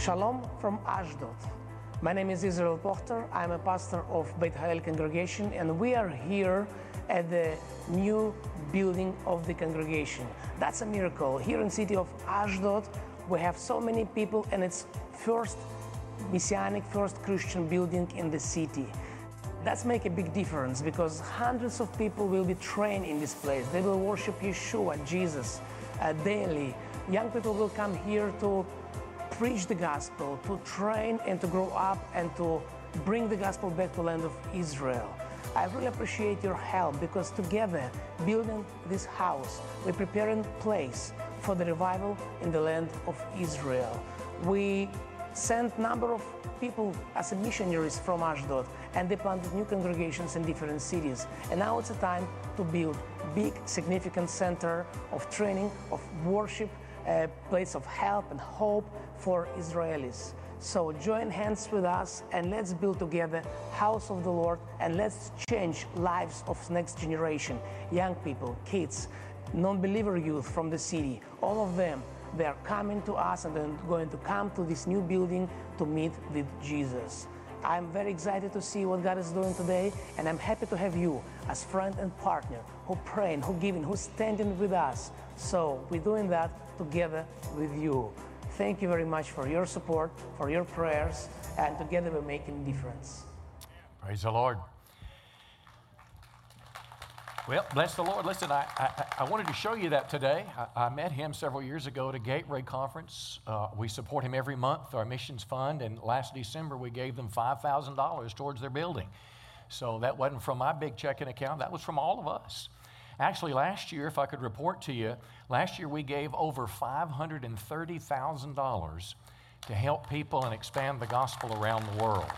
Shalom from Ashdod. My name is Israel Pochtar. I'm a pastor of Beit Hallel congregation, and we are here at the new building of the congregation. That's a miracle. Here in city of Ashdod, we have so many people, and it's first messianic, first Christian building in the city. That's make a big difference because hundreds of people will be trained in this place. They will worship Yeshua, Jesus, uh, daily. Young people will come here to preach the gospel, to train and to grow up and to bring the gospel back to the land of Israel. I really appreciate your help because together, building this house, we're preparing place for the revival in the land of Israel. We sent number of people as missionaries from Ashdod and they planted new congregations in different cities. And now it's a time to build big, significant center of training, of worship, a place of help and hope for Israelis. So join hands with us and let's build together house of the Lord and let's change lives of next generation, young people, kids, non-believer youth from the city, all of them they are coming to us and they're going to come to this new building to meet with Jesus. I'm very excited to see what God is doing today, and I'm happy to have you as friend and partner who praying, who giving, who's standing with us. So we're doing that together with you. Thank you very much for your support, for your prayers, and together we're making a difference. Praise the Lord. Well, bless the Lord. Listen, I, I, I wanted to show you that today. I, I, met him several years ago at a Gateway conference. Uh, we support him every month, our missions fund, and last December we gave them $5,000 towards their building. So that wasn't from my big checking account, that was from all of us. Actually, last year, if I could report to you, last year we gave over $530,000 to help people and expand the gospel around the world.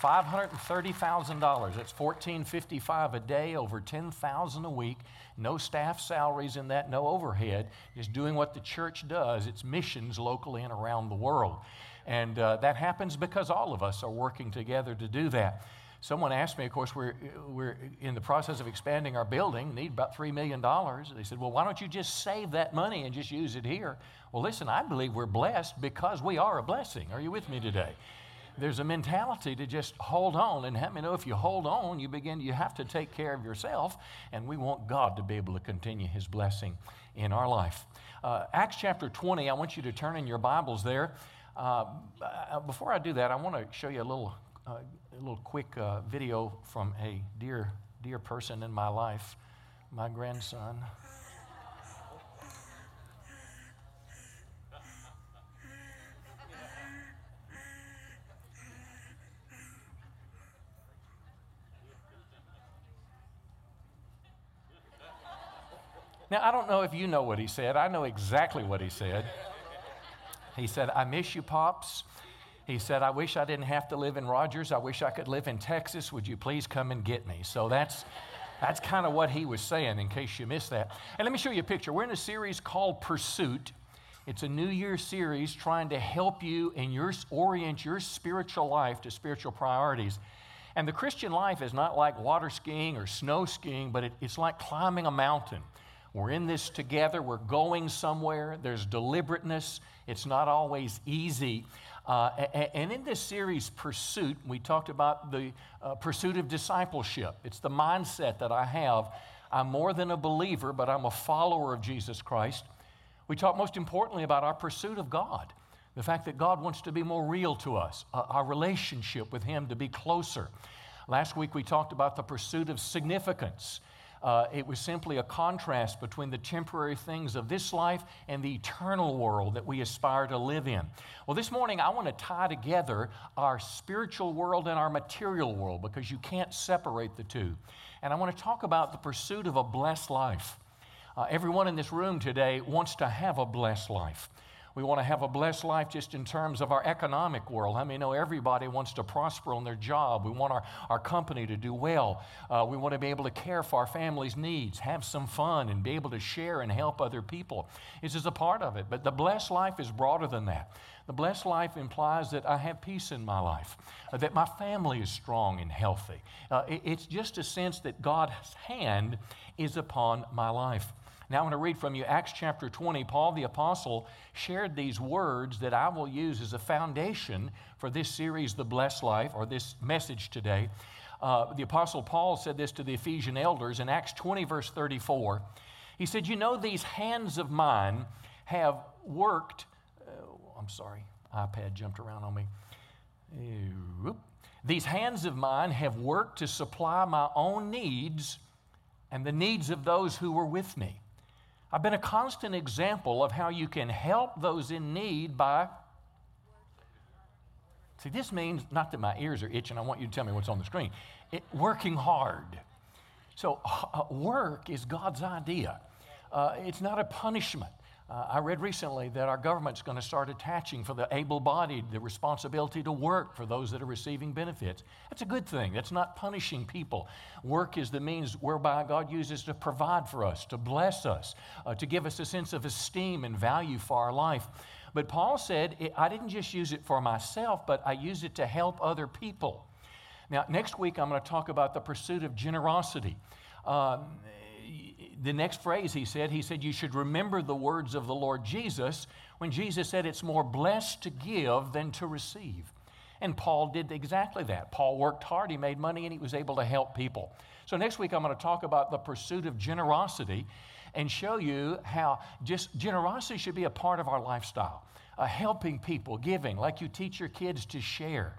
$530,000. That's $14.55 a day, over 10,000 a week. No staff salaries in that, no overhead. Just doing what the church does. It's missions locally and around the world. And uh, that happens because all of us are working together to do that. Someone asked me, of course, we're, we're in the process of expanding our building, need about $3 million. They said, Well, why don't you just save that money and just use it here? Well, listen, I believe we're blessed because we are a blessing. Are you with me today? There's a mentality to just hold on. And let me know if you hold on, you begin, you have to take care of yourself. And we want God to be able to continue His blessing in our life. Uh, Acts chapter 20, I want you to turn in your Bibles there. Uh, uh before I do that, I want to show you a little, uh, a little quick uh, video from a dear, dear person in my life, my grandson. Now, I don't know if you know what he said. I know exactly what he said. He said, I miss you, Pops. He said, I wish I didn't have to live in Rogers. I wish I could live in Texas. Would you please come and get me? So that's, that's kind of what he was saying, in case you missed that. And let me show you a picture. We're in a series called Pursuit. It's a New Year series trying to help you and your, orient your spiritual life to spiritual priorities. And the Christian life is not like water skiing or snow skiing, but it, it's like climbing a mountain. We're in this together. We're going somewhere. There's deliberateness. It's not always easy. Uh, and in this series, Pursuit, we talked about the uh, pursuit of discipleship. It's the mindset that I have. I'm more than a believer, but I'm a follower of Jesus Christ. We talked most importantly about our pursuit of God, the fact that God wants to be more real to us, uh, our relationship with Him to be closer. Last week we talked about the pursuit of significance. Uh, it was simply a contrast between the temporary things of this life and the eternal world that we aspire to live in. Well, this morning I want to tie together our spiritual world and our material world because you can't separate the two. And I want to talk about the pursuit of a blessed life. Uh, everyone in this room today wants to have a blessed life. We want to have a blessed life just in terms of our economic world. I mean, know everybody wants to prosper on their job. We want our, our company to do well. Uh, we want to be able to care for our family's needs, have some fun, and be able to share and help other people. This is a part of it. But the blessed life is broader than that. The blessed life implies that I have peace in my life, uh, that my family is strong and healthy. Uh, it, it's just a sense that God's hand is upon my life. Now, I want to read from you Acts chapter 20. Paul the Apostle shared these words that I will use as a foundation for this series, The Blessed Life, or this message today. Uh, the Apostle Paul said this to the Ephesian elders in Acts 20, verse 34. He said, You know, these hands of mine have worked. Uh, I'm sorry, iPad jumped around on me. These hands of mine have worked to supply my own needs and the needs of those who were with me. I've been a constant example of how you can help those in need by. See, this means not that my ears are itching, I want you to tell me what's on the screen. It, working hard. So, uh, work is God's idea, uh, it's not a punishment. Uh, I read recently that our government's going to start attaching for the able bodied the responsibility to work for those that are receiving benefits. That's a good thing. That's not punishing people. Work is the means whereby God uses to provide for us, to bless us, uh, to give us a sense of esteem and value for our life. But Paul said, I didn't just use it for myself, but I use it to help other people. Now, next week, I'm going to talk about the pursuit of generosity. Um, the next phrase he said, he said, You should remember the words of the Lord Jesus when Jesus said, It's more blessed to give than to receive. And Paul did exactly that. Paul worked hard, he made money, and he was able to help people. So, next week, I'm going to talk about the pursuit of generosity and show you how just generosity should be a part of our lifestyle. Uh, helping people, giving, like you teach your kids to share.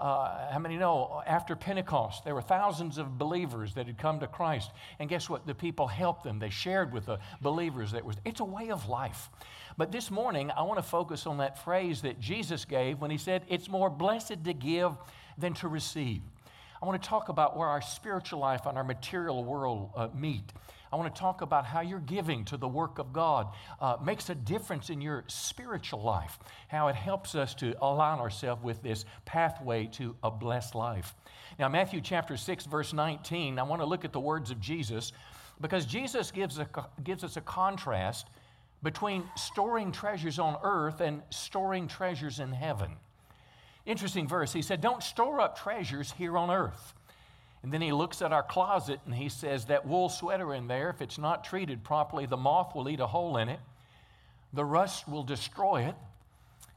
Uh, how many know after Pentecost, there were thousands of believers that had come to Christ. And guess what? The people helped them. They shared with the believers. That was, it's a way of life. But this morning, I want to focus on that phrase that Jesus gave when he said, It's more blessed to give than to receive. I want to talk about where our spiritual life and our material world uh, meet. I want to talk about how your giving to the work of God uh, makes a difference in your spiritual life, how it helps us to align ourselves with this pathway to a blessed life. Now, Matthew chapter 6, verse 19, I want to look at the words of Jesus because Jesus gives, a, gives us a contrast between storing treasures on earth and storing treasures in heaven. Interesting verse. He said, Don't store up treasures here on earth and then he looks at our closet and he says, That wool sweater in there, if it's not treated properly, the moth will eat a hole in it, the rust will destroy it.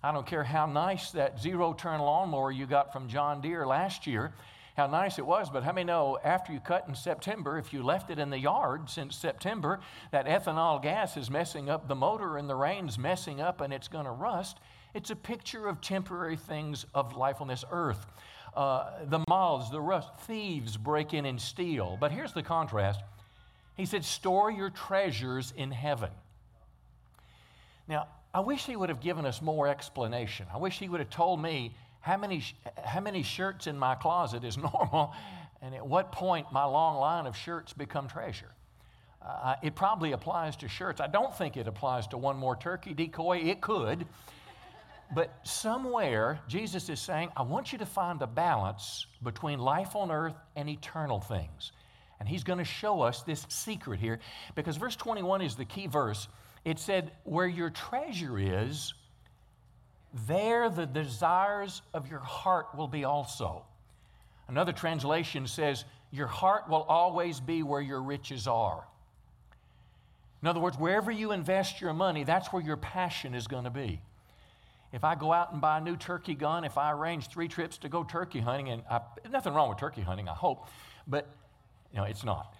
I don't care how nice that zero turn lawnmower you got from John Deere last year, how nice it was, but how many know after you cut in September, if you left it in the yard since September, that ethanol gas is messing up the motor and the rain's messing up and it's going to rust? It's a picture of temporary things of life on this earth uh, the moths, the rust, thieves break in and steal. But here's the contrast. He said, Store your treasures in heaven. Now, I wish he would have given us more explanation. I wish he would have told me how many, how many shirts in my closet is normal and at what point my long line of shirts become treasure. Uh, it probably applies to shirts. I don't think it applies to one more turkey decoy. It could. But somewhere, Jesus is saying, I want you to find a balance between life on earth and eternal things. And he's going to show us this secret here because verse 21 is the key verse. It said, Where your treasure is, there the desires of your heart will be also. Another translation says, Your heart will always be where your riches are. In other words, wherever you invest your money, that's where your passion is going to be if I go out and buy a new turkey gun, if I arrange three trips to go turkey hunting, and I, nothing wrong with turkey hunting, I hope, but you know, it's not.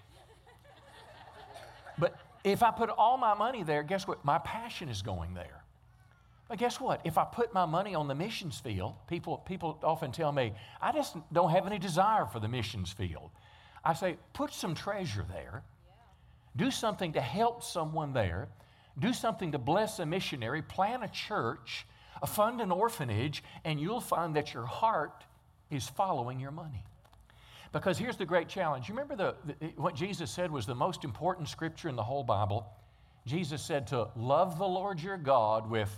but if I put all my money there, guess what? My passion is going there. But guess what? If I put my money on the missions field, people, people often tell me, I just don't have any desire for the missions field. I say, put some treasure there. Do something to help someone there. Do something to bless a missionary. Plan a church fund an orphanage, and you'll find that your heart is following your money. Because here's the great challenge. You remember the, the, what Jesus said was the most important scripture in the whole Bible? Jesus said to love the Lord your God with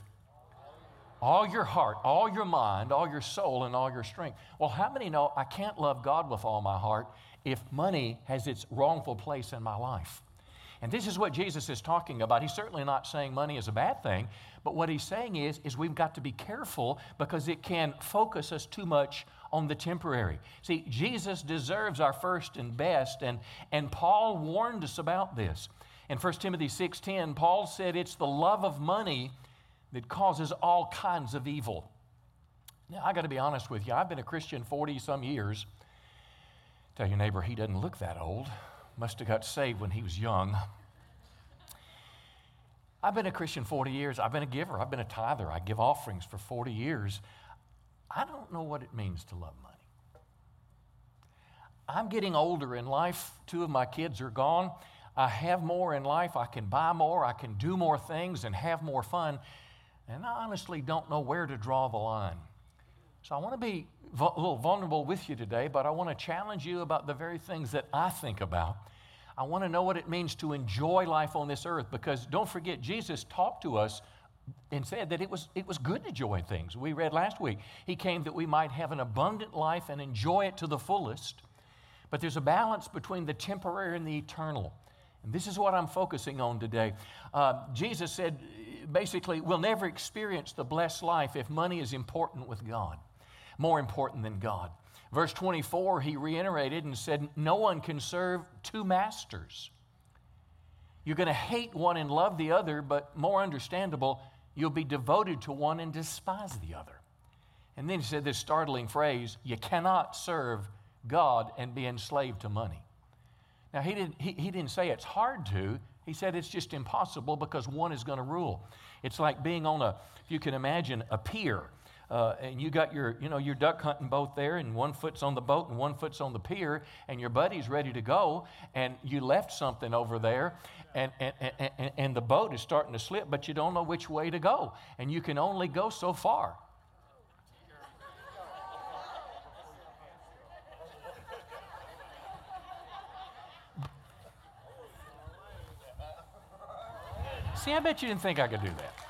all your heart, all your mind, all your soul, and all your strength. Well, how many know I can't love God with all my heart if money has its wrongful place in my life? And this is what Jesus is talking about. He's certainly not saying money is a bad thing, but what he's saying is, is we've got to be careful because it can focus us too much on the temporary. See, Jesus deserves our first and best, and, and Paul warned us about this. In 1 Timothy 6:10, Paul said it's the love of money that causes all kinds of evil. Now, I got to be honest with you. I've been a Christian 40 some years. Tell your neighbor he doesn't look that old. Must have got saved when he was young. I've been a Christian 40 years. I've been a giver. I've been a tither. I give offerings for 40 years. I don't know what it means to love money. I'm getting older in life. Two of my kids are gone. I have more in life. I can buy more. I can do more things and have more fun. And I honestly don't know where to draw the line. So I want to be a little vulnerable with you today, but I want to challenge you about the very things that I think about I want to know what it means to enjoy life on this earth because don't forget, Jesus talked to us and said that it was, it was good to enjoy things. We read last week, He came that we might have an abundant life and enjoy it to the fullest. But there's a balance between the temporary and the eternal. And this is what I'm focusing on today. Uh, Jesus said, basically, we'll never experience the blessed life if money is important with God, more important than God. Verse 24, he reiterated and said, No one can serve two masters. You're going to hate one and love the other, but more understandable, you'll be devoted to one and despise the other. And then he said this startling phrase you cannot serve God and be enslaved to money. Now, he didn't, he, he didn't say it's hard to, he said it's just impossible because one is going to rule. It's like being on a, if you can imagine, a pier uh, and you got your, you know, your duck hunting boat there, and one foot's on the boat and one foot's on the pier, and your buddy's ready to go, and you left something over there, and, and, and, and the boat is starting to slip, but you don't know which way to go, and you can only go so far. See, I bet you didn't think I could do that.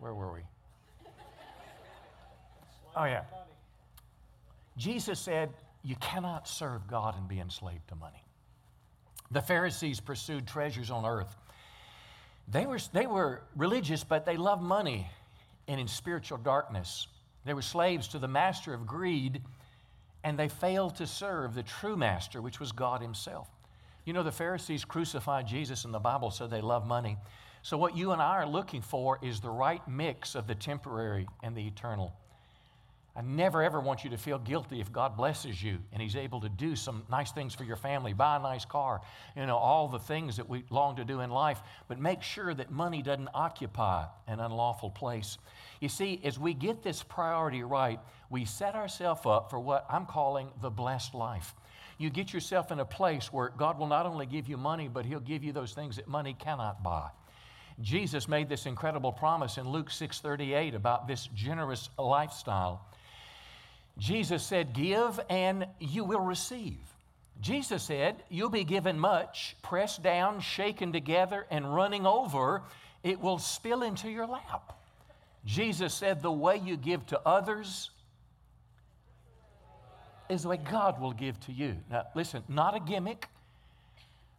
Where were we? Oh, yeah. Jesus said, You cannot serve God and be enslaved to money. The Pharisees pursued treasures on earth. They were, they were religious, but they loved money and in spiritual darkness. They were slaves to the master of greed, and they failed to serve the true master, which was God Himself. You know, the Pharisees crucified Jesus, and the Bible said they loved money. So, what you and I are looking for is the right mix of the temporary and the eternal. I never ever want you to feel guilty if God blesses you and He's able to do some nice things for your family, buy a nice car, you know, all the things that we long to do in life. But make sure that money doesn't occupy an unlawful place. You see, as we get this priority right, we set ourselves up for what I'm calling the blessed life. You get yourself in a place where God will not only give you money, but He'll give you those things that money cannot buy. Jesus made this incredible promise in Luke 6:38 about this generous lifestyle. Jesus said, "Give and you will receive." Jesus said, "You'll be given much, pressed down, shaken together and running over, it will spill into your lap." Jesus said, "The way you give to others is the way God will give to you." Now, listen, not a gimmick,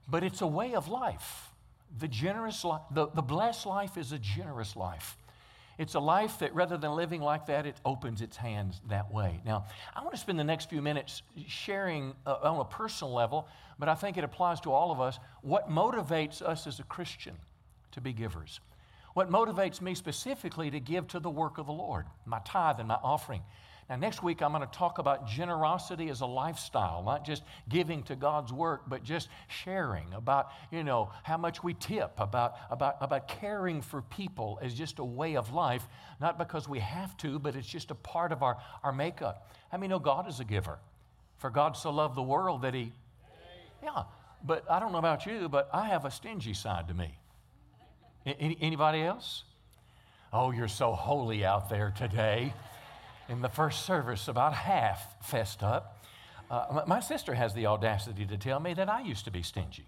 but it's a way of life. The generous life, the, the blessed life is a generous life. It's a life that rather than living like that, it opens its hands that way. Now, I want to spend the next few minutes sharing uh, on a personal level, but I think it applies to all of us what motivates us as a Christian to be givers. What motivates me specifically to give to the work of the Lord, my tithe and my offering. Next week, I'm going to talk about generosity as a lifestyle, not just giving to God's work, but just sharing about, you know, how much we tip, about, about, about caring for people as just a way of life, not because we have to, but it's just a part of our, our makeup. I mean, know God is a giver. For God so loved the world that He, yeah, but I don't know about you, but I have a stingy side to me. Any, anybody else? Oh, you're so holy out there today in the first service, about half fessed up. Uh, my sister has the audacity to tell me that I used to be stingy.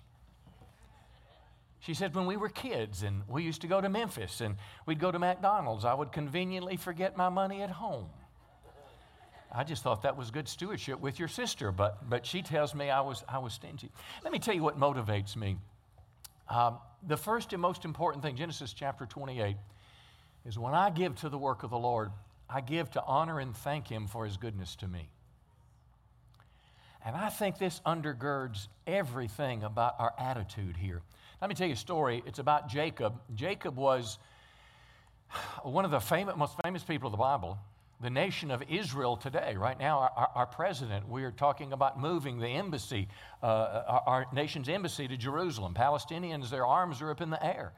She said, when we were kids and we used to go to Memphis and we'd go to McDonald's, I would conveniently forget my money at home. I just thought that was good stewardship with your sister, but, but she tells me I was, I was stingy. Let me tell you what motivates me. Um, the first and most important thing, Genesis chapter 28, is when I give to the work of the Lord, I give to honor and thank Him for His goodness to me. And I think this undergirds everything about our attitude here. Let me tell you a story. It's about Jacob. Jacob was one of the famous, most famous people of the Bible, the nation of Israel today. Right now, our, our president, we are talking about moving the embassy, uh, our, our nation's embassy to Jerusalem. Palestinians, their arms are up in the air.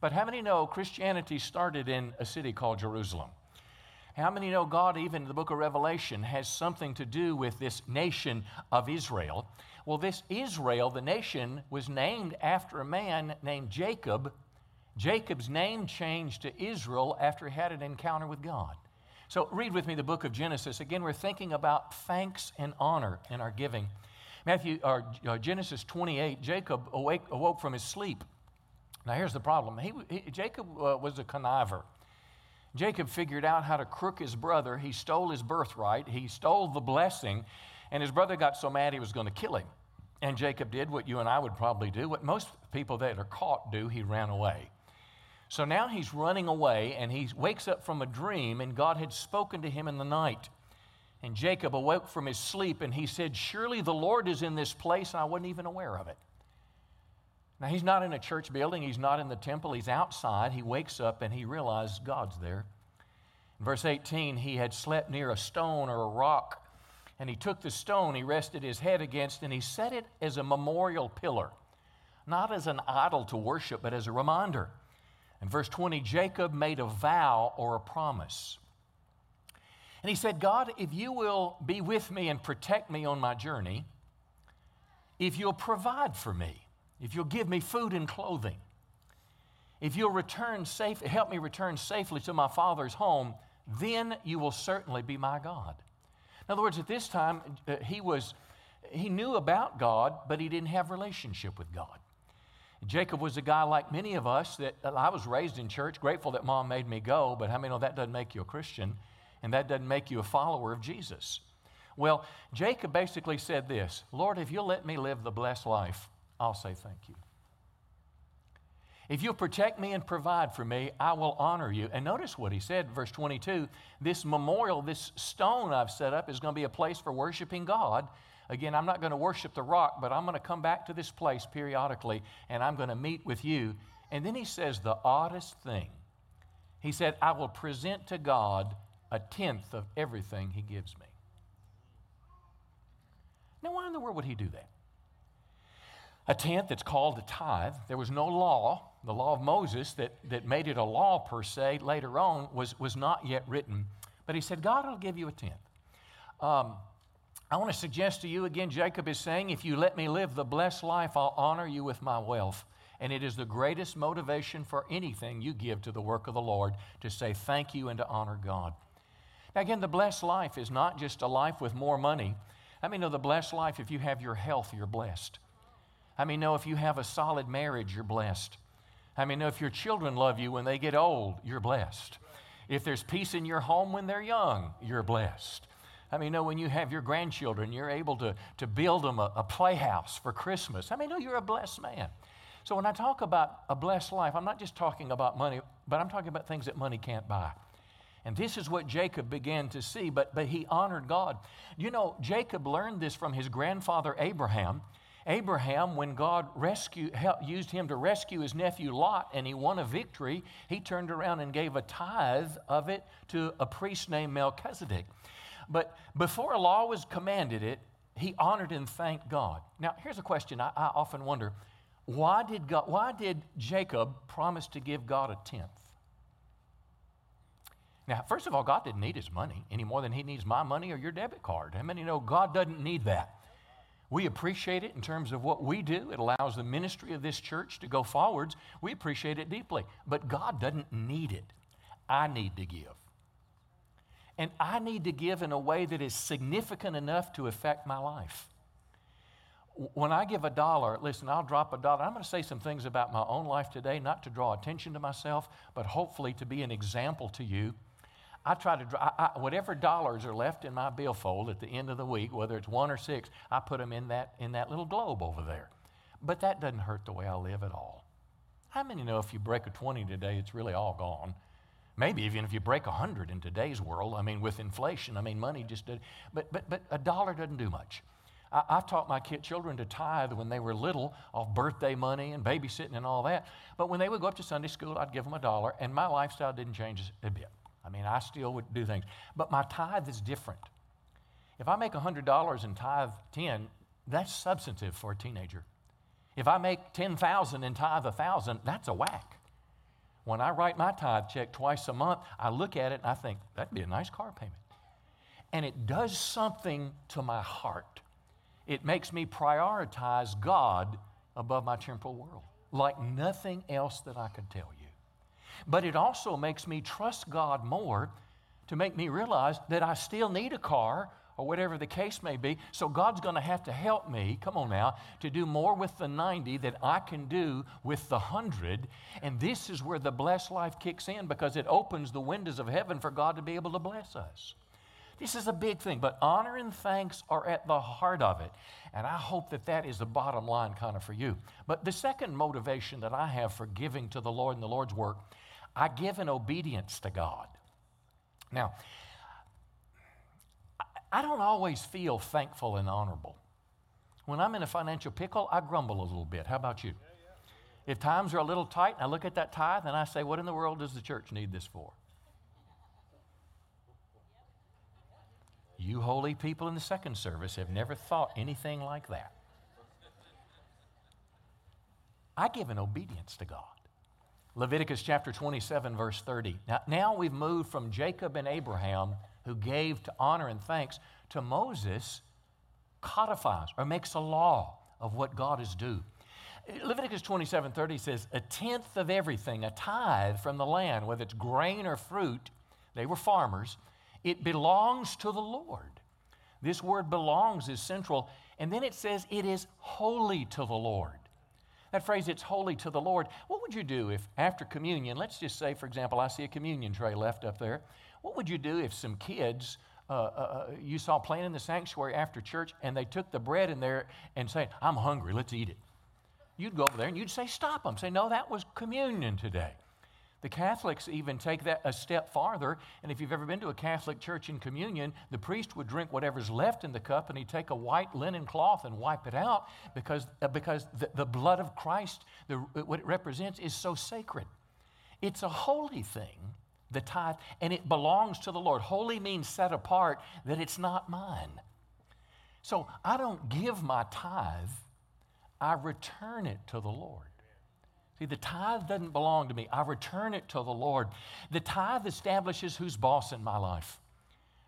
But how many know Christianity started in a city called Jerusalem? How many know God, even in the book of Revelation, has something to do with this nation of Israel? Well, this Israel, the nation, was named after a man named Jacob. Jacob's name changed to Israel after he had an encounter with God. So, read with me the book of Genesis. Again, we're thinking about thanks and honor in our giving. Matthew, or uh, Genesis 28, Jacob awake, awoke from his sleep. Now, here's the problem he, he, Jacob uh, was a conniver. Jacob figured out how to crook his brother. He stole his birthright, he stole the blessing, and his brother got so mad he was going to kill him. And Jacob did what you and I would probably do, what most people that are caught do he ran away. So now he's running away, and he wakes up from a dream, and God had spoken to him in the night. And Jacob awoke from his sleep, and he said, Surely the Lord is in this place, and I wasn't even aware of it. Now, he's not in a church building, he's not in the temple, he's outside. He wakes up and he realizes God's there. In verse 18, he had slept near a stone or a rock, and he took the stone he rested his head against, and he set it as a memorial pillar, not as an idol to worship, but as a reminder. In verse 20, Jacob made a vow or a promise. And he said, God, if you will be with me and protect me on my journey, if you'll provide for me, if you'll give me food and clothing, if you'll return safe, help me return safely to my father's home, then you will certainly be my God. In other words, at this time, uh, he was he knew about God, but he didn't have relationship with God. Jacob was a guy like many of us that I was raised in church, grateful that mom made me go, but how many know that doesn't make you a Christian and that doesn't make you a follower of Jesus? Well, Jacob basically said this Lord, if you'll let me live the blessed life, I'll say thank you. If you'll protect me and provide for me, I will honor you. And notice what he said, verse 22 this memorial, this stone I've set up, is going to be a place for worshiping God. Again, I'm not going to worship the rock, but I'm going to come back to this place periodically and I'm going to meet with you. And then he says the oddest thing. He said, I will present to God a tenth of everything he gives me. Now, why in the world would he do that? A tenth that's called a tithe. There was no law. The law of Moses that, that made it a law per se later on was, was not yet written. But he said, God will give you a tenth. Um, I want to suggest to you again, Jacob is saying, if you let me live the blessed life, I'll honor you with my wealth. And it is the greatest motivation for anything you give to the work of the Lord to say thank you and to honor God. Now, again, the blessed life is not just a life with more money. I mean, no, the blessed life, if you have your health, you're blessed. I mean, know if you have a solid marriage, you're blessed. I mean, know if your children love you when they get old, you're blessed. If there's peace in your home when they're young, you're blessed. I mean, know when you have your grandchildren, you're able to, to build them a, a playhouse for Christmas. I mean, know you're a blessed man. So when I talk about a blessed life, I'm not just talking about money, but I'm talking about things that money can't buy. And this is what Jacob began to see, but, but he honored God. You know, Jacob learned this from his grandfather Abraham. Abraham, when God rescued, used him to rescue his nephew Lot and he won a victory, he turned around and gave a tithe of it to a priest named Melchizedek. But before a law was commanded it, he honored and thanked God. Now, here's a question I, I often wonder why did, God, why did Jacob promise to give God a tenth? Now, first of all, God didn't need his money any more than he needs my money or your debit card. How many know God doesn't need that? We appreciate it in terms of what we do. It allows the ministry of this church to go forwards. We appreciate it deeply. But God doesn't need it. I need to give. And I need to give in a way that is significant enough to affect my life. When I give a dollar, listen, I'll drop a dollar. I'm going to say some things about my own life today, not to draw attention to myself, but hopefully to be an example to you I try to, I, I, whatever dollars are left in my billfold at the end of the week, whether it's one or six, I put them in that, in that little globe over there. But that doesn't hurt the way I live at all. How many know if you break a 20 today, it's really all gone? Maybe even if you break a 100 in today's world, I mean, with inflation, I mean, money just did, but, but, but a dollar doesn't do much. I, have taught my kid, children to tithe when they were little off birthday money and babysitting and all that. But when they would go up to Sunday school, I'd give them a dollar, and my lifestyle didn't change a bit. I mean, I still would do things. But my tithe is different. If I make $100 and tithe 10, that's substantive for a teenager. If I make 10,000 and tithe 1,000, that's a whack. When I write my tithe check twice a month, I look at it and I think, that'd be a nice car payment. And it does something to my heart. It makes me prioritize God above my temporal world, like nothing else that I could tell you. But it also makes me trust God more to make me realize that I still need a car or whatever the case may be. So God's going to have to help me, come on now, to do more with the 90 that I can do with the 100. And this is where the blessed life kicks in because it opens the windows of heaven for God to be able to bless us. This is a big thing, but honor and thanks are at the heart of it. And I hope that that is the bottom line kind of for you. But the second motivation that I have for giving to the Lord and the Lord's work, I give in obedience to God. Now, I don't always feel thankful and honorable. When I'm in a financial pickle, I grumble a little bit. How about you? If times are a little tight, I look at that tithe and I say, What in the world does the church need this for? You holy people in the second service have never thought anything like that. I give an obedience to God. Leviticus chapter 27, verse 30. Now, now we've moved from Jacob and Abraham, who gave to honor and thanks, to Moses, codifies or makes a law of what God is due. Leviticus 27 30 says, A tenth of everything, a tithe from the land, whether it's grain or fruit, they were farmers, it belongs to the Lord. This word belongs is central. And then it says it is holy to the Lord. That phrase, it's holy to the Lord. What would you do if after communion, let's just say, for example, I see a communion tray left up there. What would you do if some kids uh, uh, uh you saw playing in the sanctuary after church and they took the bread in there and say, I'm hungry, let's eat it? You'd go over there and you'd say, Stop them. Say, No, that was communion today. The Catholics even take that a step farther. And if you've ever been to a Catholic church in communion, the priest would drink whatever's left in the cup and he'd take a white linen cloth and wipe it out because, uh, because the, the blood of Christ, the, what it represents, is so sacred. It's a holy thing, the tithe, and it belongs to the Lord. Holy means set apart, that it's not mine. So I don't give my tithe, I return it to the Lord. See, the tithe doesn't belong to me. I return it to the Lord. The tithe establishes who's boss in my life.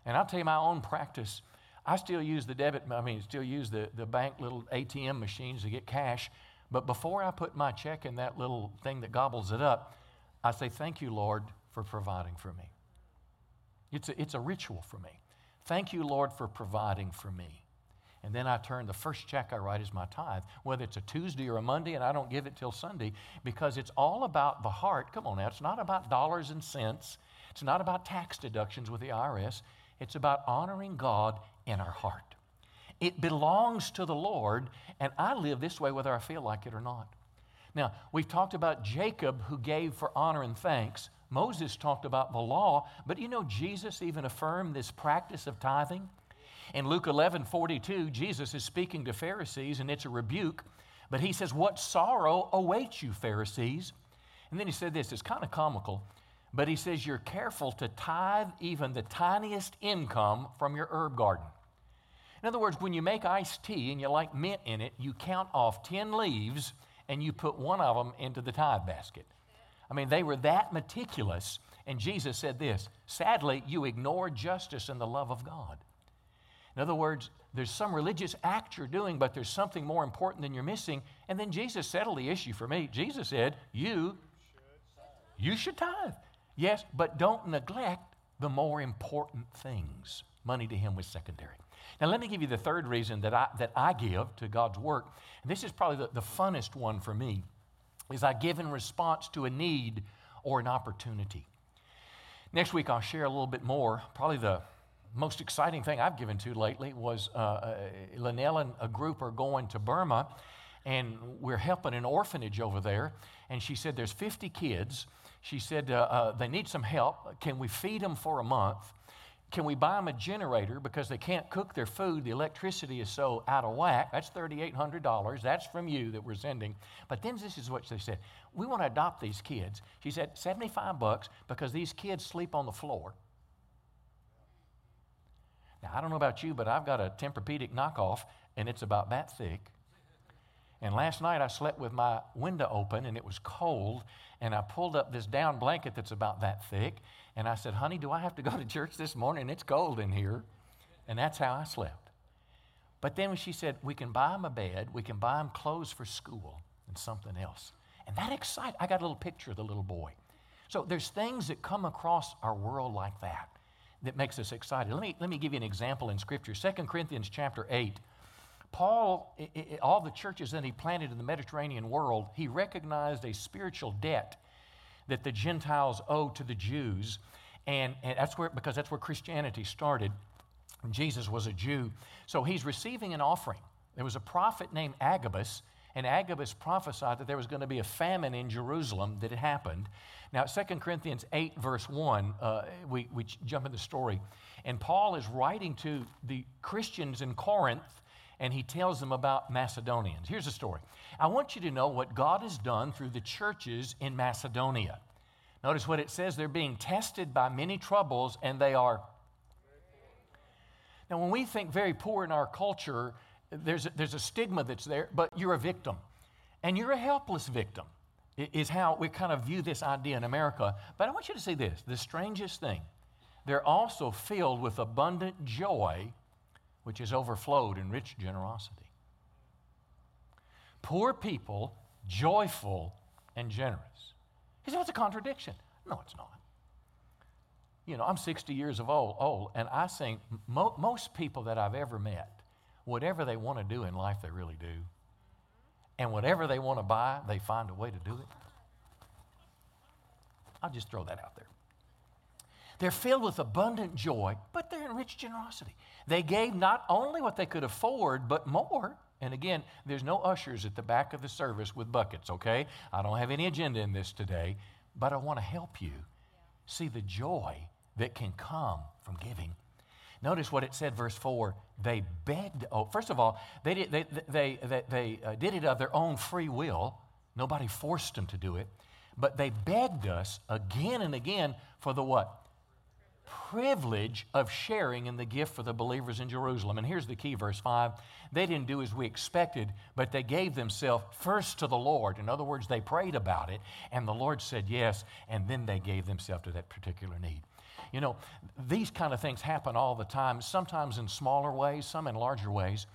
And I'll tell you my own practice. I still use the debit, I mean, still use the, the bank little ATM machines to get cash. But before I put my check in that little thing that gobbles it up, I say, Thank you, Lord, for providing for me. It's a, it's a ritual for me. Thank you, Lord, for providing for me. And then I turn the first check I write is my tithe, whether it's a Tuesday or a Monday, and I don't give it till Sunday because it's all about the heart. Come on now, it's not about dollars and cents, it's not about tax deductions with the IRS, it's about honoring God in our heart. It belongs to the Lord, and I live this way whether I feel like it or not. Now, we've talked about Jacob who gave for honor and thanks. Moses talked about the law, but you know, Jesus even affirmed this practice of tithing. In Luke 11 42, Jesus is speaking to Pharisees, and it's a rebuke. But he says, What sorrow awaits you, Pharisees? And then he said this, it's kind of comical, but he says, You're careful to tithe even the tiniest income from your herb garden. In other words, when you make iced tea and you like mint in it, you count off 10 leaves and you put one of them into the tithe basket. I mean, they were that meticulous. And Jesus said this sadly, you ignore justice and the love of God. In other words, there's some religious act you're doing, but there's something more important than you're missing. And then Jesus settled the issue for me. Jesus said, You, you should tithe. Yes, but don't neglect the more important things. Money to him was secondary. Now, let me give you the third reason that I, that I give to God's work. And this is probably the, the funnest one for me, is I give in response to a need or an opportunity. Next week, I'll share a little bit more, probably the most exciting thing I've given to lately was uh, uh, Linnell and a group are going to Burma, and we're helping an orphanage over there. And she said, There's 50 kids. She said, uh, uh, They need some help. Can we feed them for a month? Can we buy them a generator because they can't cook their food? The electricity is so out of whack. That's $3,800. That's from you that we're sending. But then this is what they said. We want to adopt these kids. She said, 75 bucks because these kids sleep on the floor. Now, I don't know about you, but I've got a Tempur-Pedic knockoff, and it's about that thick. And last night I slept with my window open, and it was cold, and I pulled up this down blanket that's about that thick, and I said, Honey, do I have to go to church this morning? It's cold in here. And that's how I slept. But then when she said, We can buy him a bed, we can buy him clothes for school and something else. And that excited. I got a little picture of the little boy. So there's things that come across our world like that that makes us excited. Let me, let me give you an example in Scripture. 2 Corinthians chapter 8. Paul, all the churches that he planted in the Mediterranean world, he recognized a spiritual debt that the Gentiles owe to the Jews. And, and that's where, because that's where Christianity started. Jesus was a Jew. So he's receiving an offering. There was a prophet named Agabus, and Agabus prophesied that there was going to be a famine in Jerusalem that had happened. Now, 2 Corinthians 8, verse 1, uh, we, we jump in the story. And Paul is writing to the Christians in Corinth, and he tells them about Macedonians. Here's the story I want you to know what God has done through the churches in Macedonia. Notice what it says they're being tested by many troubles, and they are. Now, when we think very poor in our culture, there's a, there's a stigma that's there, but you're a victim. And you're a helpless victim, is how we kind of view this idea in America. But I want you to see this the strangest thing they're also filled with abundant joy, which has overflowed in rich generosity. Poor people, joyful and generous. He said, What's a contradiction? No, it's not. You know, I'm 60 years of old, old and I think mo- most people that I've ever met, whatever they want to do in life, they really do. And whatever they want to buy, they find a way to do it. I'll just throw that out there. They're filled with abundant joy, but they're in rich generosity. They gave not only what they could afford, but more. And again, there's no ushers at the back of the service with buckets, okay? I don't have any agenda in this today, but I want to help you see the joy that can come from giving. Notice what it said, verse 4. They begged, oh, first of all, they did, they, they, they, they uh, did it of their own free will. Nobody forced them to do it. But they begged us again and again for the what? privilege of sharing in the gift for the believers in Jerusalem. And here's the key, verse 5. They didn't do as we expected, but they gave themselves first to the Lord. In other words, they prayed about it, and the Lord said yes, and then they gave themselves to that particular need. You know, these kind of things happen all the time, sometimes in smaller ways, some in larger ways.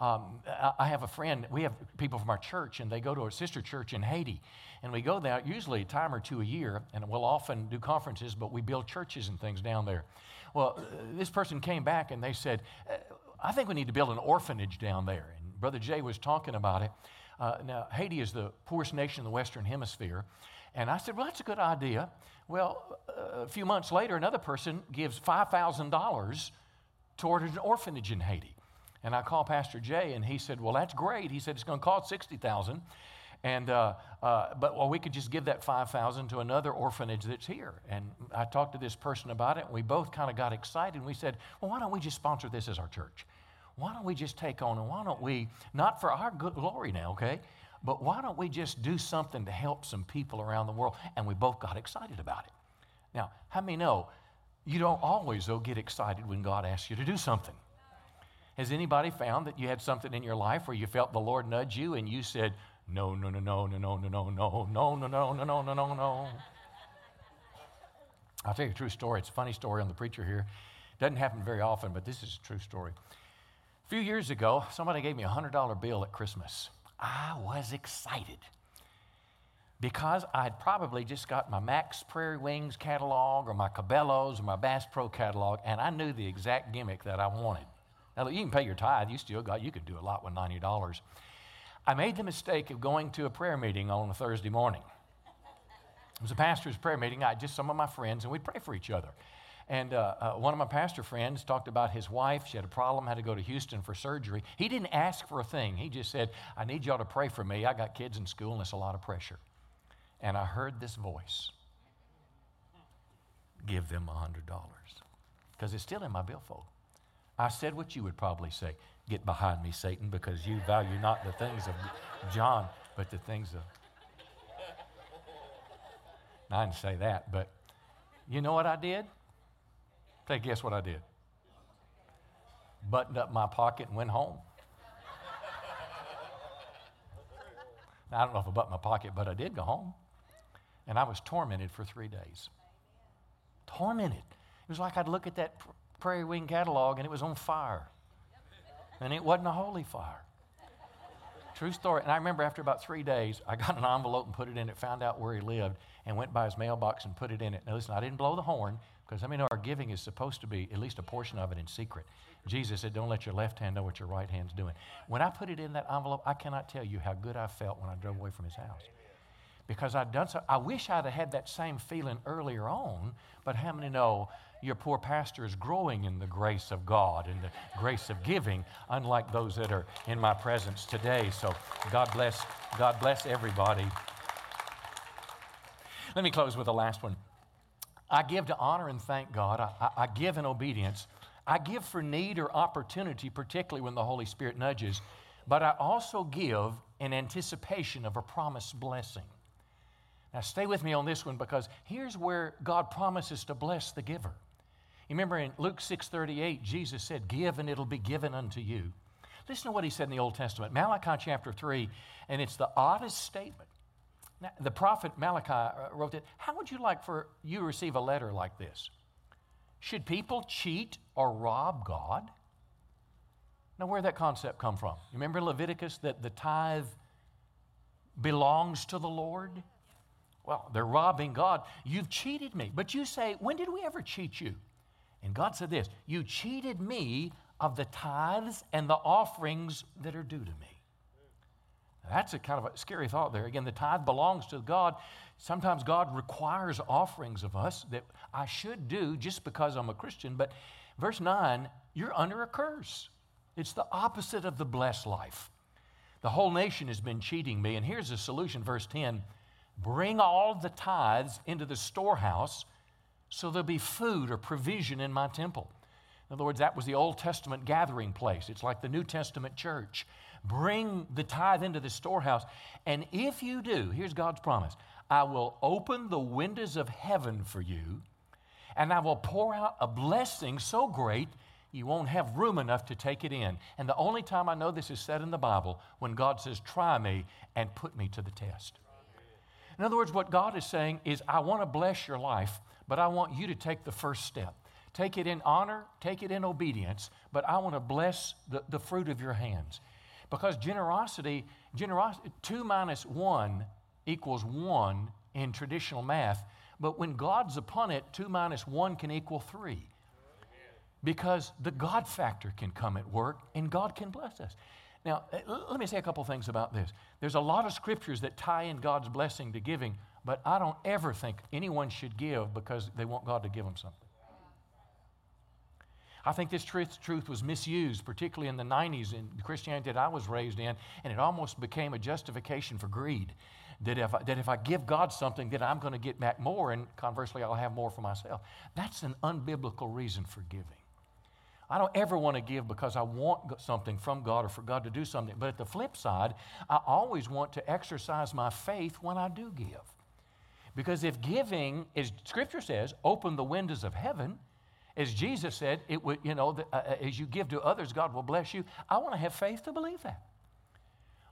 Um, I have a friend, we have people from our church, and they go to a sister church in Haiti. And we go there usually a time or two a year, and we'll often do conferences, but we build churches and things down there. Well, this person came back and they said, uh, I think we need to build an orphanage down there. And Brother Jay was talking about it. Uh, now, Haiti is the poorest nation in the Western Hemisphere. And I said, Well, that's a good idea. Well, uh, a few months later, another person gives $5,000 toward an orphanage in Haiti. And I called Pastor Jay, and he said, "Well, that's great." He said it's going to cost sixty thousand, and uh, uh, but well, we could just give that five thousand to another orphanage that's here. And I talked to this person about it, and we both kind of got excited. And we said, "Well, why don't we just sponsor this as our church? Why don't we just take on, and why don't we not for our glory now, okay?" But why don't we just do something to help some people around the world? And we both got excited about it. Now, how many know you don't always, though, get excited when God asks you to do something? Has anybody found that you had something in your life where you felt the Lord nudge you and you said, no, no, no, no, no, no, no, no, no, no, no, no, no, no, no, no, no. I'll tell you a true story. It's a funny story on the preacher here. Doesn't happen very often, but this is a true story. A few years ago, somebody gave me a $100 bill at Christmas. I was excited because I'd probably just got my Mack's Prairie Wings catalog or my Cabela's or my Bass Pro catalog, and I knew the exact gimmick that I wanted. Now, you can pay your tithe. You still got, you could do a lot with $90. I made the mistake of going to a prayer meeting on a Thursday morning. It was a pastor's prayer meeting. I had just some of my friends, and we'd pray for each other. And uh, uh, one of my pastor friends talked about his wife. She had a problem, had to go to Houston for surgery. He didn't ask for a thing. He just said, I need y'all to pray for me. I got kids in school, and it's a lot of pressure. And I heard this voice give them a $100. because it's still in my billfold. I said what you would probably say Get behind me, Satan, because you value not the things of John, but the things of. I didn't say that, but you know what I did? Take guess what I did? Buttoned up my pocket and went home. Now, I don't know if I buttoned my pocket, but I did go home. And I was tormented for three days. Tormented. It was like I'd look at that Prairie Wing catalog and it was on fire. And it wasn't a holy fire. True story. And I remember after about three days, I got an envelope and put it in it, found out where he lived, and went by his mailbox and put it in it. Now, listen, I didn't blow the horn because I mean, our giving is supposed to be at least a portion of it in secret. Jesus said, Don't let your left hand know what your right hand's doing. When I put it in that envelope, I cannot tell you how good I felt when I drove away from his house. Because I'd done so. I wish I'd have had that same feeling earlier on, but how many know your poor pastor is growing in the grace of God and the grace of giving, unlike those that are in my presence today. So God bless, God bless everybody. Let me close with the last one. I give to honor and thank God. I, I, I give in obedience. I give for need or opportunity, particularly when the Holy Spirit nudges, but I also give in anticipation of a promised blessing. Now, stay with me on this one because here's where God promises to bless the giver. You remember in Luke 6:38, Jesus said, "Give and it'll be given unto you." Listen to what he said in the Old Testament, Malachi chapter 3, and it's the oddest statement. The prophet Malachi uh, wrote it. How would you like for you to receive a letter like this? Should people cheat or rob God? Now, where did that concept come from? You remember Leviticus that the tithe belongs to the Lord? Well, they're robbing God. You've cheated me. But you say, when did we ever cheat you? And God said this You cheated me of the tithes and the offerings that are due to me. That's a kind of a scary thought there. Again, the tithe belongs to God. Sometimes God requires offerings of us that I should do just because I'm a Christian. But verse 9, you're under a curse. It's the opposite of the blessed life. The whole nation has been cheating me. And here's the solution, verse 10 Bring all the tithes into the storehouse so there'll be food or provision in my temple. In other words, that was the Old Testament gathering place. It's like the New Testament church. Bring the tithe into the storehouse. And if you do, here's God's promise I will open the windows of heaven for you, and I will pour out a blessing so great you won't have room enough to take it in. And the only time I know this is said in the Bible when God says, Try me and put me to the test. In other words, what God is saying is, I want to bless your life, but I want you to take the first step. Take it in honor, take it in obedience, but I want to bless the, the fruit of your hands. Because generosity, generosity, two minus one equals one in traditional math. But when God's upon it, two minus one can equal three. Because the God factor can come at work and God can bless us. Now, eh, let me say a couple things about this. There's a lot of scriptures that tie in God's blessing to giving, but I don't ever think anyone should give because they want God to give them something. I think this truth, truth was misused, particularly in the 90s in the Christianity that I was raised in, and it almost became a justification for greed. That if, I, that if I give God something, that I'm going to get back more, and conversely, I'll have more for myself. That's an unbiblical reason for giving. I don't ever want to give because I want something from God or for God to do something. But at the flip side, I always want to exercise my faith when I do give. Because if giving, as Scripture says, open the windows of heaven, as Jesus said, it would, you know, the, uh, uh, as you give to others, God will bless you. I want to have faith to believe that.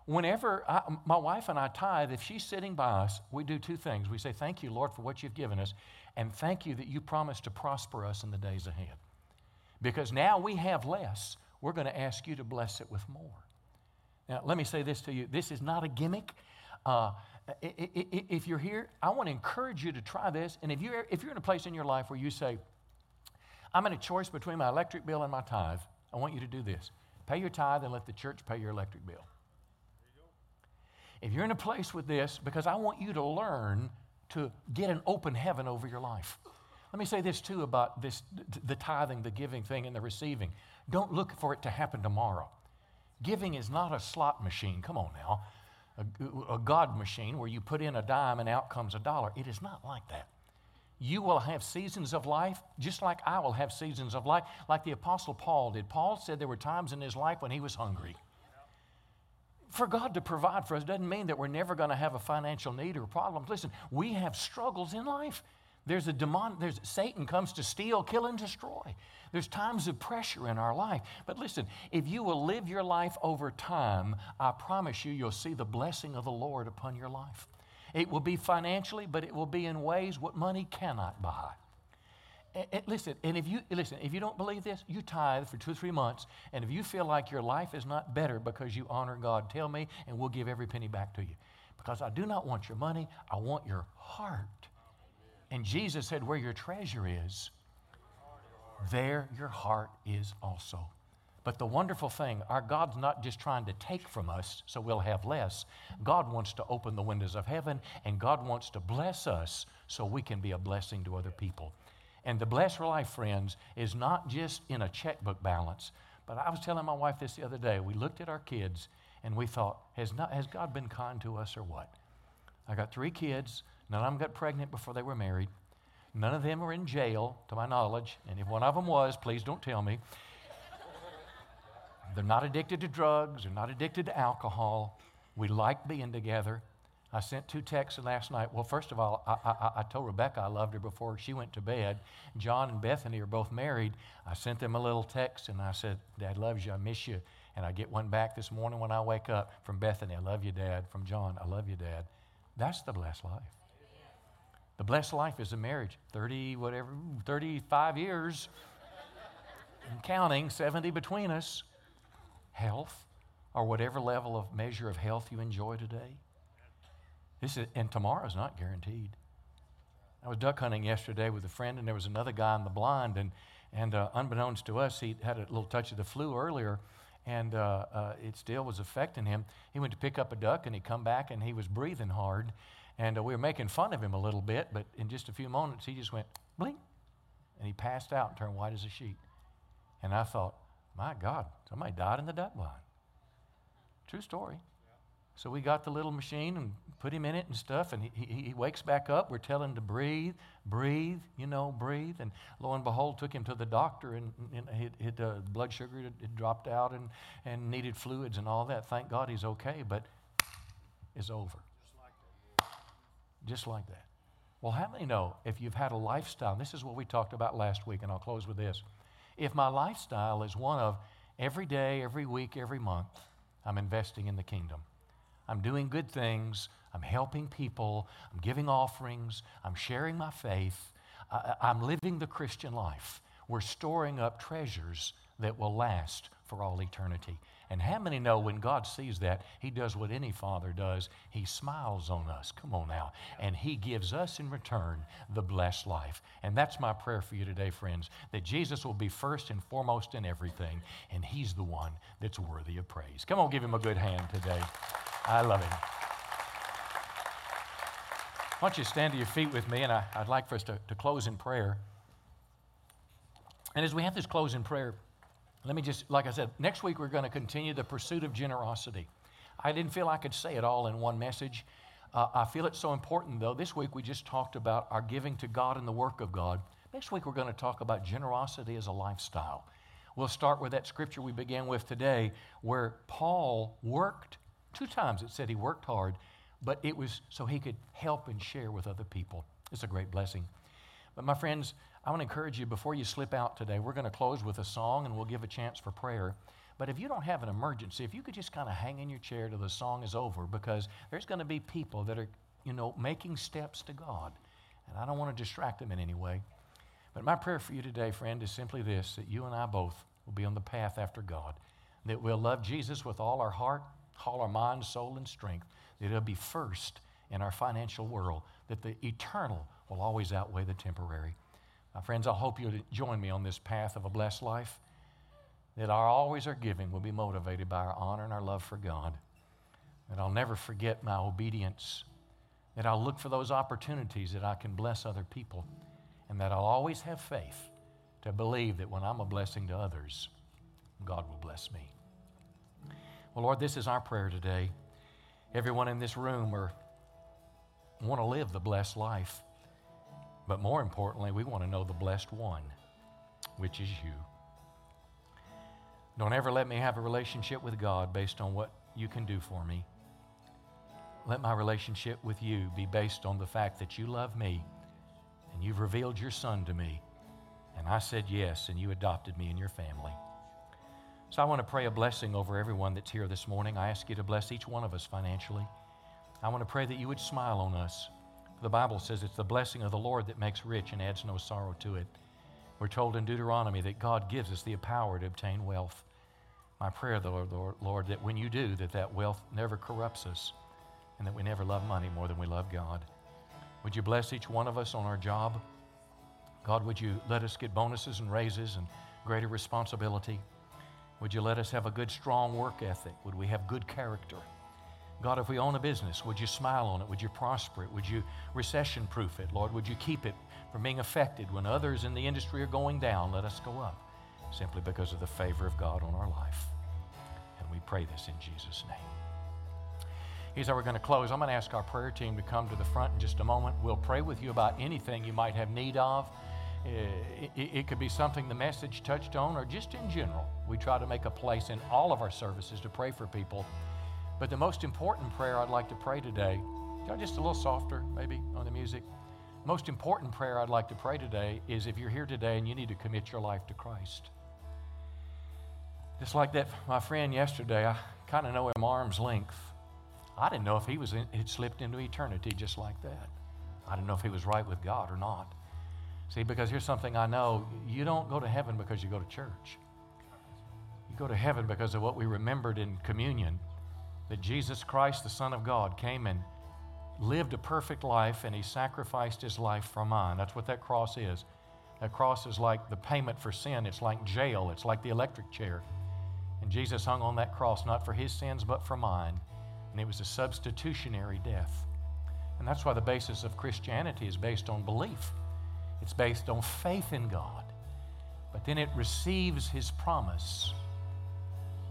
Whenever I, my wife and I tithe, if she's sitting by us, we do two things. We say, Thank you, Lord, for what you've given us, and thank you that you promised to prosper us in the days ahead. Because now we have less, we're going to ask you to bless it with more. Now, let me say this to you this is not a gimmick. Uh, if you're here, I want to encourage you to try this. And if you're, if you're in a place in your life where you say, I'm in a choice between my electric bill and my tithe, I want you to do this pay your tithe and let the church pay your electric bill. If you're in a place with this, because I want you to learn to get an open heaven over your life. Let me say this too about this the tithing, the giving thing, and the receiving. Don't look for it to happen tomorrow. Giving is not a slot machine. Come on now. A, a God machine where you put in a dime and out comes a dollar. It is not like that. You will have seasons of life, just like I will have seasons of life, like the Apostle Paul did. Paul said there were times in his life when he was hungry. For God to provide for us doesn't mean that we're never going to have a financial need or problems. Listen, we have struggles in life. There's a demon, there's Satan comes to steal, kill, and destroy. There's times of pressure in our life. But listen, if you will live your life over time, I promise you, you'll see the blessing of the Lord upon your life. It will be financially, but it will be in ways what money cannot buy. And, and listen, and if you listen, if you don't believe this, you tithe for two or three months, and if you feel like your life is not better because you honor God, tell me, and we'll give every penny back to you. Because I do not want your money, I want your heart. And Jesus said, Where your treasure is, there your heart is also. But the wonderful thing, our God's not just trying to take from us so we'll have less. God wants to open the windows of heaven and God wants to bless us so we can be a blessing to other people. And the blessed life, friends, is not just in a checkbook balance. But I was telling my wife this the other day. We looked at our kids and we thought, has, not, has God been kind to us or what? I got three kids. None of them got pregnant before they were married. None of them are in jail, to my knowledge. And if one of them was, please don't tell me. They're not addicted to drugs, they're not addicted to alcohol. We like being together. I sent two texts last night. Well, first of all, I, I, I, told Rebecca I loved her before she went to bed. John and Bethany are both married. I sent them a little text and I said, Dad loves you. I miss you. And I get one back this morning when I wake up from Bethany. I love you, Dad. From John, I love you, Dad. That's the blessed life. The blessed life is a marriage. 30, whatever, 35 years and counting, 70 between us health or whatever level of measure of health you enjoy today. This is, and tomorrow's not guaranteed. I was duck hunting yesterday with a friend, and there was another guy in the blind, and, and uh, unbeknownst to us, he had a little touch of the flu earlier, and uh, uh, it still was affecting him. He went to pick up a duck, and he come back, and he was breathing hard, and uh, we were making fun of him a little bit, but in just a few moments, he just went blink, and he passed out and turned white as a sheet. And I thought, my God, somebody died in the duck blind. True story. So we got the little machine and put him in it and stuff, and he, he, he, wakes back up. We're telling him to breathe, breathe, you know, breathe. And lo and behold, took him to the doctor, and, and his, uh, blood sugar had, dropped out and, and needed fluids and all that. Thank God he's okay, but it's over. Just like that. Just like that. Well, how many know if you've had a lifestyle, this is what we talked about last week, and I'll close with this. If my lifestyle is one of every day, every week, every month, I'm investing in the kingdom. I'm doing good things. I'm helping people. I'm giving offerings. I'm sharing my faith. I'm living the Christian life. We're storing up treasures that will last for all eternity. And how many know when God sees that, He does what any father does? He smiles on us. Come on now. And He gives us in return the blessed life. And that's my prayer for you today, friends, that Jesus will be first and foremost in everything, and He's the one that's worthy of praise. Come on, give Him a good hand today. I love Him. Why don't you stand to your feet with me, and I, would like for us to, to close in prayer. And as we have this closing prayer, let me just, like I said, next week we're going to continue the pursuit of generosity. I didn't feel I could say it all in one message. Uh, I feel it's so important, though. This week we just talked about our giving to God and the work of God. Next week we're going to talk about generosity as a lifestyle. We'll start with that scripture we began with today, where Paul worked two times. It said he worked hard, but it was so he could help and share with other people. It's a great blessing. But my friends, I want to encourage you before you slip out today, we're going to close with a song and we'll give a chance for prayer. But if you don't have an emergency, if you could just kind of hang in your chair till the song is over, because there's going to be people that are, you know, making steps to God. And I don't want to distract them in any way. But my prayer for you today, friend, is simply this that you and I both will be on the path after God. That we'll love Jesus with all our heart, all our mind, soul, and strength. That it'll be first in our financial world. That the eternal will always outweigh the temporary. Friends, I hope you'll join me on this path of a blessed life. That our always our giving will be motivated by our honor and our love for God. That I'll never forget my obedience. That I'll look for those opportunities that I can bless other people. And that I'll always have faith to believe that when I'm a blessing to others, God will bless me. Well, Lord, this is our prayer today. Everyone in this room are, want to live the blessed life. But more importantly, we want to know the blessed one, which is you. Don't ever let me have a relationship with God based on what you can do for me. Let my relationship with you be based on the fact that you love me and you've revealed your son to me. And I said yes, and you adopted me in your family. So I want to pray a blessing over everyone that's here this morning. I ask you to bless each one of us financially. I want to pray that you would smile on us. The Bible says it's the blessing of the Lord that makes rich and adds no sorrow to it. We're told in Deuteronomy that God gives us the power to obtain wealth. My prayer, Lord, Lord, that when you do, that that wealth never corrupts us and that we never love money more than we love God. Would you bless each one of us on our job? God, would you let us get bonuses and raises and greater responsibility? Would you let us have a good, strong work ethic? Would we have good character? God, if we own a business, would you smile on it? Would you prosper it? Would you recession proof it? Lord, would you keep it from being affected when others in the industry are going down? Let us go up simply because of the favor of God on our life. And we pray this in Jesus' name. Here's how we're going to close. I'm going to ask our prayer team to come to the front in just a moment. We'll pray with you about anything you might have need of. Eh, it, it, could be something the message touched on or just in general. We try to make a place in all of our services to pray for people. But the most important prayer I'd like to pray today, just a little softer maybe on the music. Most important prayer I'd like to pray today is if you're here today and you need to commit your life to Christ. Just like that, my friend yesterday, I kind of know him arm's length. I didn't know if he was in, had slipped into eternity just like that. I didn't know if he was right with God or not. See, because here's something I know you don't go to heaven because you go to church. You go to heaven because of what we remembered in communion that Jesus Christ, the Son of God, came and lived a perfect life and he sacrificed his life for mine. That's what that cross is. That cross is like the payment for sin, it's like jail, it's like the electric chair. And Jesus hung on that cross not for his sins but for mine. And it was a substitutionary death. And that's why the basis of Christianity is based on belief. It's based on faith in God. But then it receives his promise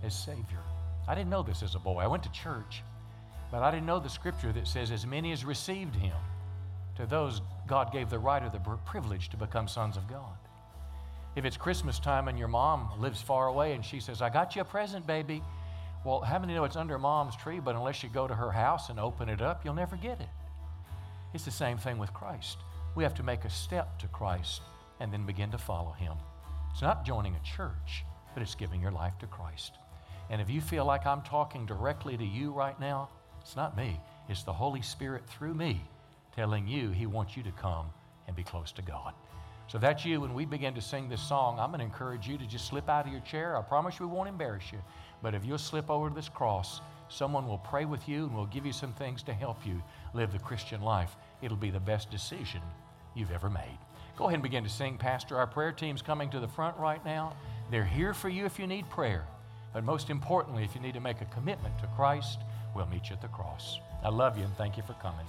as Savior. I didn't know this as a boy. I went to church, but I didn't know the scripture that says, As many as received him, to those God gave the right or the privilege to become sons of God. If it's Christmas time and your mom lives far away and she says, I got you a present, baby. Well, how many know it's under mom's tree, but unless you go to her house and open it up, you'll never get it? It's the same thing with Christ. We have to make a step to Christ and then begin to follow him. It's not joining a church, but it's giving your life to Christ. And if you feel like I'm talking directly to you right now, it's not me. It's the Holy Spirit through me telling you He wants you to come and be close to God. So that's you. When we begin to sing this song, I'm going to encourage you to just slip out of your chair. I promise we won't embarrass you. But if you'll slip over to this cross, someone will pray with you and will give you some things to help you live the Christian life. It'll be the best decision you've ever made. Go ahead and begin to sing, Pastor. Our prayer team's coming to the front right now. They're here for you if you need prayer. But most importantly, if you need to make a commitment to Christ, we'll meet you at the cross. I love you and thank you for coming.